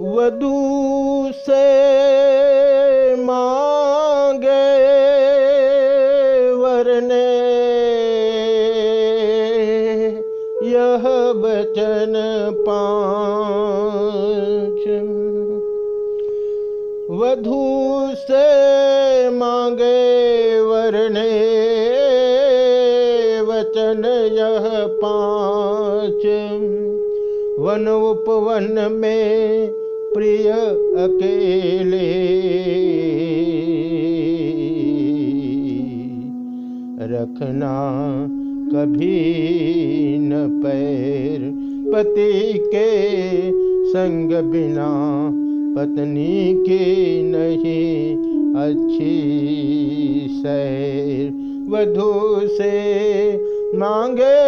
वधु से मांगे वरने। यह बचन पाँच। वधु से मांगे वरने। वचन यह पाँच। वन उपवन में प्रिय अकेले। रखना कभी न पैर पति के संग बिना पत्नी के नहीं अच्छी सैर। वधु से मांगे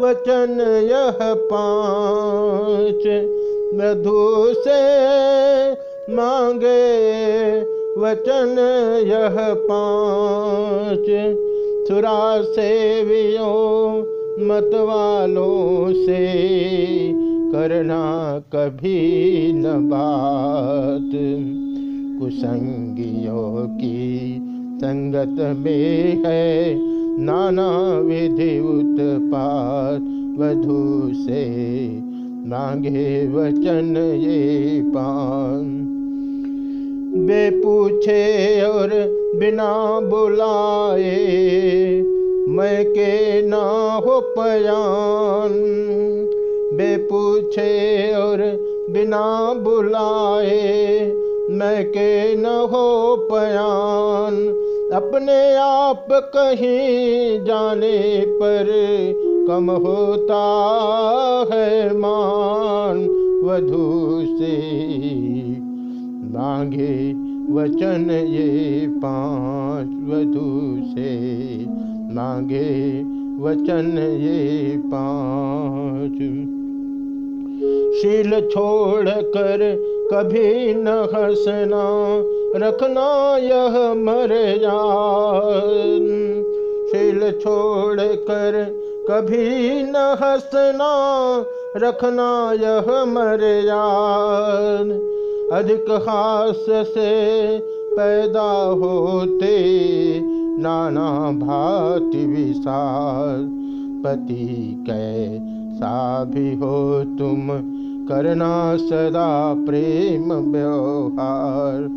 वचन यह पाँच। वधु से मांगे वचन यह पाँच। सुरा सेवियों मत वालों से करना कभी न बात। कुसंगियों की संगत में है नाना विधि उत्पात वधु से मांगे वचन ये पान। बे पूछे और बिना बुलाए, मैं के ना हो पयान। बे पूछे और बिना बुलाए, मैं के न हो पयान। अपने आप कहीं जाने पर कम होता है मान वधु से मांगे वचन ये पाँच वधु से मांगे वचन ये पाँच। शील छोड़ कर कभी न हंसना, रखना यह मर शील छोड़ कर कभी न हंसना, रखना यह मर अधिक हास से पैदा होते नाना भांति विशाल। पति कैसा भी हो तुम, करना सदा प्रेम व्यवहार।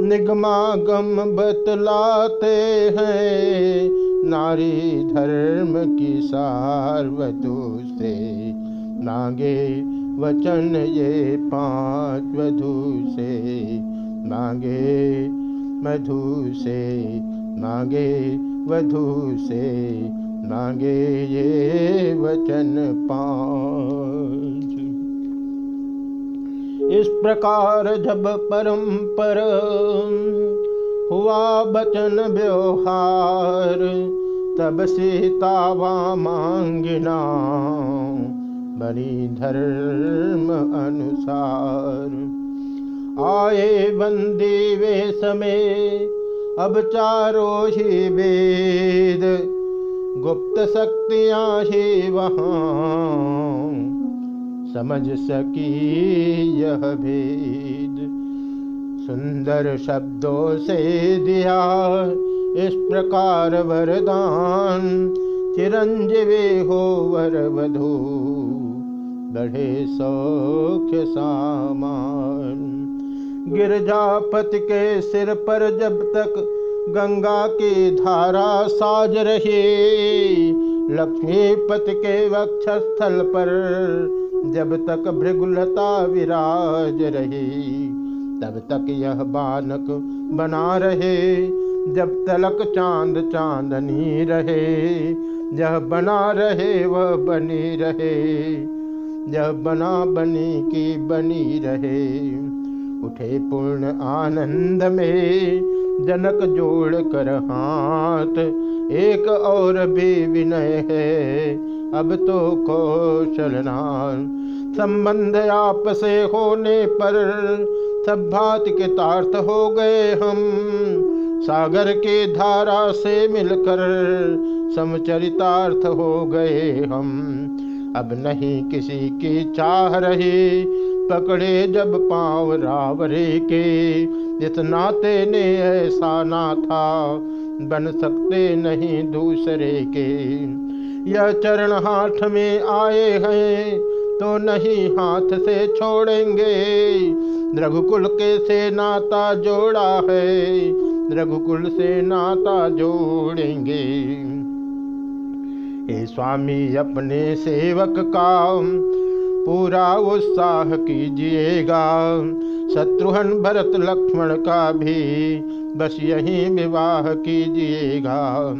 निगमागम बतलाते हैं नारी धर्म की सार्वतु से। नागे वचन ये पाँच वधु से। नागे मधु से। मांगे वधु से। नागे ये वचन पाँच। इस प्रकार जब परंपर हुआ बचन व्यवहार, तब सीता मांगिना बनी धर्म अनुसार। आए बंदी वे समय, अब चारों ही वेद, गुप्त शक्तियाँ ही वहाँ। समझ सकी यह भेद। सुंदर शब्दों से दिया इस प्रकार वरदान। चिरंजीवी हो वर वधु, बढ़े सौख्य सामान। गिरजापति के सिर पर जब तक गंगा की धारा साज रही, लक्ष्मीपति के वक्षस्थल पर जब तक भृगुलता विराज रही। तब तक यह बानक बना रहे, जब तलक चाँद चांदनी रहे। यह बना रहे, वह बनी रहे। यह बना बनी की बनी रहे। उठे पूर्ण आनंद में, जनक जोड़ कर हाथ। एक और भी विनय है, अब तो कौशलना संबंध आप से होने पर सब भात के तार्थ हो गए हम। सागर के धारा से मिलकर समचरितार्थ हो गए हम। अब नहीं किसी की चाह रही, पकड़े जब पाँव रावरे के। इस नाते ने ऐसा ना था, बन सकते नहीं दूसरे के। यह चरण हाथ में आए हैं तो नहीं हाथ से छोड़ेंगे। रघुकुल के से नाता जोड़ा है। रघुकुल से नाता जोड़ेंगे। हे स्वामी, अपने सेवक का पूरा उत्साह कीजिएगा। शत्रुघ्न, भरत, लक्ष्मण का भी बस यही विवाह कीजिएगा।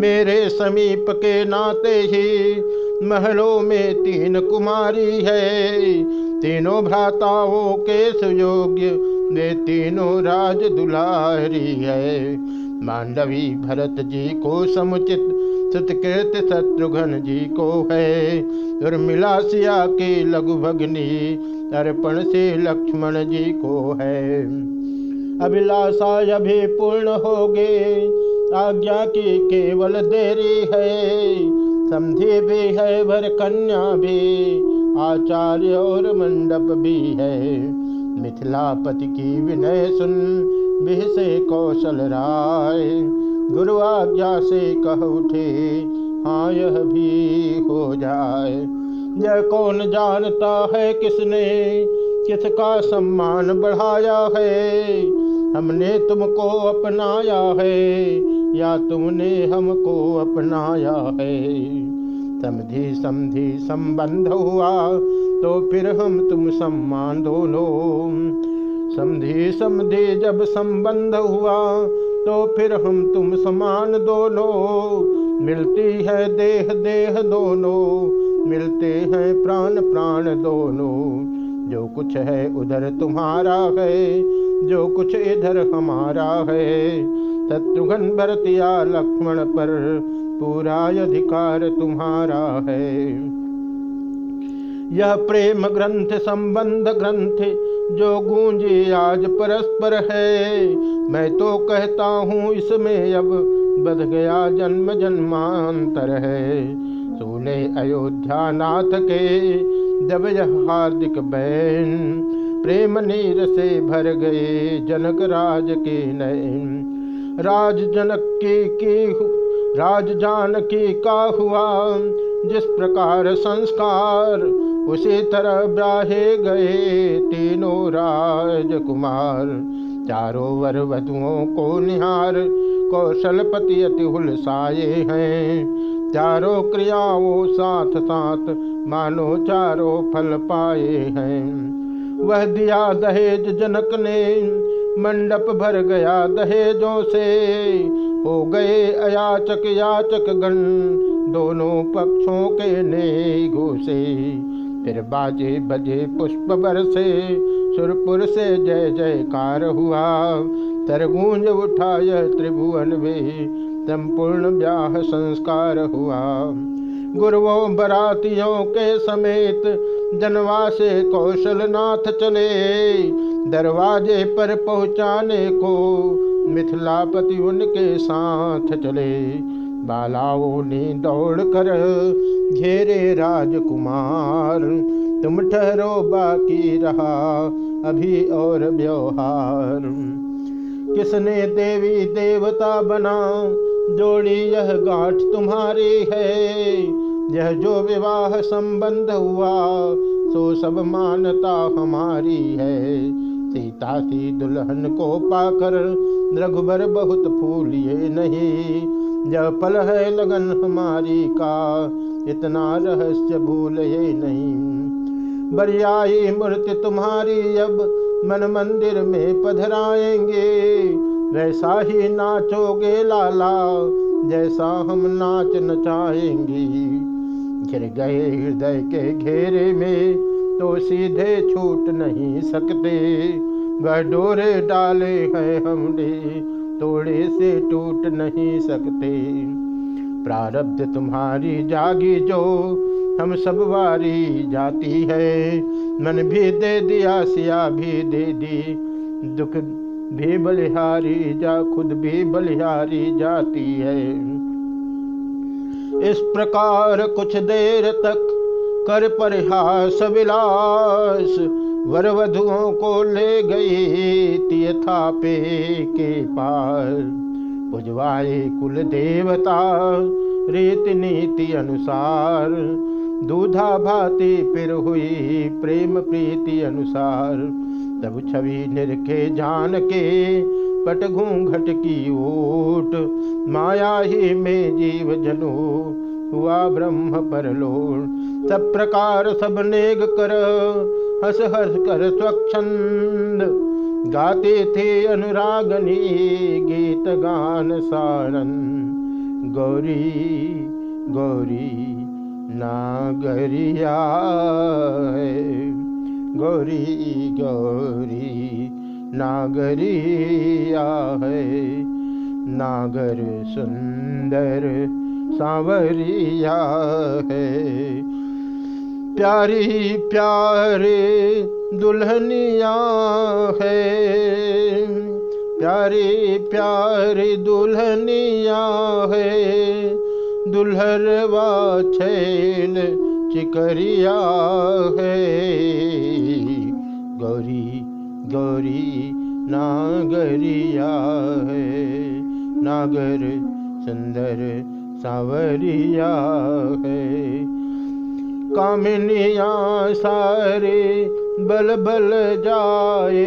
मेरे समीप के नाते ही महलों में तीन कुमारी है। तीनों भ्राताओं के सुयोग्य वे तीनों राज दुलारी है। मांडवी भरत जी को समुचित, सतकृत शत्रुघ्न जी को है। उर्मिला सिया के लघु भगनी अर्पण से लक्ष्मण जी को है। अभिलाषा अभी पूर्ण हो गए। आज्ञा की केवल देरी है। समझे भी है भर कन्या भी, आचार्य और मंडप भी है। मिथिलापति की विनय सुन, बिह से कौशल राय। गुरु आज्ञा से कह उठे हाँ यह भी हो जाए। यह कौन जानता है किसने, किसका सम्मान बढ़ाया है? हमने तुमको अपनाया है या तुमने हमको अपनाया है। समझी समझी, संबंध हुआ तो फिर हम तुम सम्मान दोनों। समझी, समझे, जब संबंध हुआ तो फिर हम तुम समान दोनों। मिलती है देह देह दोनों, मिलते हैं प्राण प्राण दोनों। जो कुछ है उधर तुम्हारा है, जो कुछ इधर हमारा है। शत्रुघ्न भरतिया लक्ष्मण पर पूरा अधिकार तुम्हारा है। यह प्रेम ग्रंथ, संबंध ग्रंथ, जो गूंजे आज परस्पर है। मैं तो कहता हूँ, इसमें अब बध गया जन्म जन्मांतर है। सुने अयोध्या नाथ के, जब यह हार्दिक बैन, प्रेम नीर से भर गए जनक राज के नयन। राज जनक की, की राज जानकी का हुआ? जिस प्रकार संस्कार उसी तरह ब्राहे गए तीनों राजकुमार। चारों वर वधुओं को निहार कौशलपति अति हुलसाए हैं। चारों क्रियाओं साथ साथ मानो चारों फल पाए हैं। वह दिया दहेज जनक ने मंडप भर गया दहेजों से। हो गए अयाचक याचक गण दोनों पक्षों के ने घोषे फिर बाजे बजे पुष्प बरसे, सुरपुर से जय जयकार हुआ। तरगूंज उठाय त्रिभुवन में, संपूर्ण ब्याह संस्कार हुआ। गुरुओं बरातियों के समेत जनवा से कौशल नाथ चले। दरवाजे पर पहुँचाने को मिथिलापति उनके साथ चले। बालाओं ने दौड़ कर घेरे राजकुमार, तुम ठहरो, बाकी रहा अभी और व्यवहार। किसने देवी देवता बना जोड़ी यह गांठ तुम्हारी है। यह जो विवाह संबंध हुआ, सो सब मानता हमारी है। सीता सी दुल्हन को पाकर रघुबर बहुत फूलिए नहीं। जब फल है लगन हमारी का, इतना रहस्य भूल ये नहीं। बरियाई मूर्ति तुम्हारी अब मन मंदिर में पधराएँगे। वैसा ही नाचोगे लाला, जैसा हम नाच नचाएँगे। गिर गए हृदय के घेरे में तो सीधे छूट नहीं सकते। वह डोरे डाले हैं हमने, तोड़े से टूट नहीं सकते। प्रारब्ध तुम्हारी जागी जो हम सब वारी जाती है। मन भी दे दिया, सिया भी दे दी, दुख भी बलिहारी जा, खुद भी बलिहारी जाती है। इस प्रकार कुछ देर तक कर परिहास विलास वर वधुओं को ले गई तियथापे के पार। पुजवाए कुल देवता रीति नीति अनुसार दूधा भाती फिर हुई प्रेम प्रीति अनुसार। तब छवि निरखे जान के पट घूंघट की ओट माया ही में जीव जनो, हुआ ब्रह्म परलोट सब प्रकार सब नेग कर, हस हस कर स्वच्छंद। गाते थे अनुरागनी गीत गान सारन गौरी गौरी। नागरिया गौरी गौरी नागरिया है। नागर सुंदर सांवरिया है। प्यारी, प्यारे दुल्हनिया है। प्यारी प्यारी दुल्हनिया है। दुल्हरवा छैल चिकरिया है। गौरी गौरी नागरिया है। नागर सुंदर सावरिया है। कामिनिया सारे बल बल जाए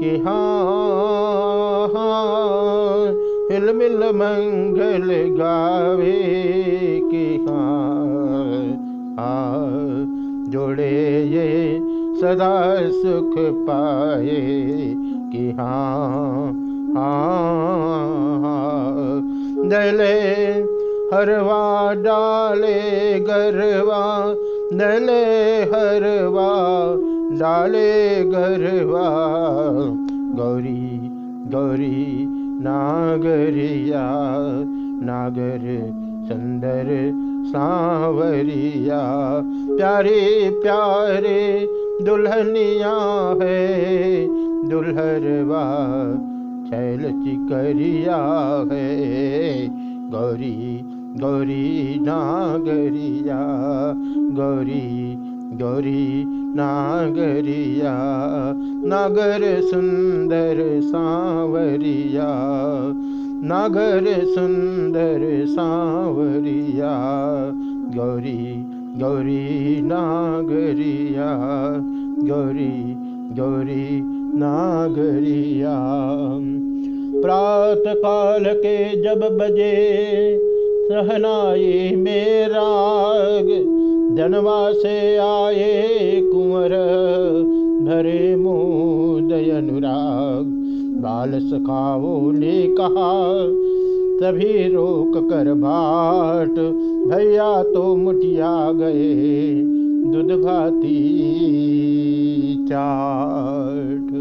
कि हाँ हाँ। हिल मिल मंगल गावे कि हाँ जोड़े ये सदा सुख पाए कि हाँ हाँ। दले हरवा डाले गरवा दले हरवा डाले गरवा। गौरी गौरी नागरिया, नागर सुंदर सांवरिया, प्यारे प्यारे दुल्हनिया है, दुल्हरवा छैल चिकरिया है, गौरी गौरी नागरिया, गौरी गौरी नागरिया, नागर सुंदर सांवरिया, नागर सुंदर सांवरिया, गौरी गौरी नागरिया, गौरी गौरी नागरिया। प्रात काल के जब बजे सहनाई में राग जनवा से आए कुंवर भरे मोदय अनुराग। बाल सखाओ ने कहा, तभी रोक कर बाट। भैया तो मुठिया गए दूध भाती चाट।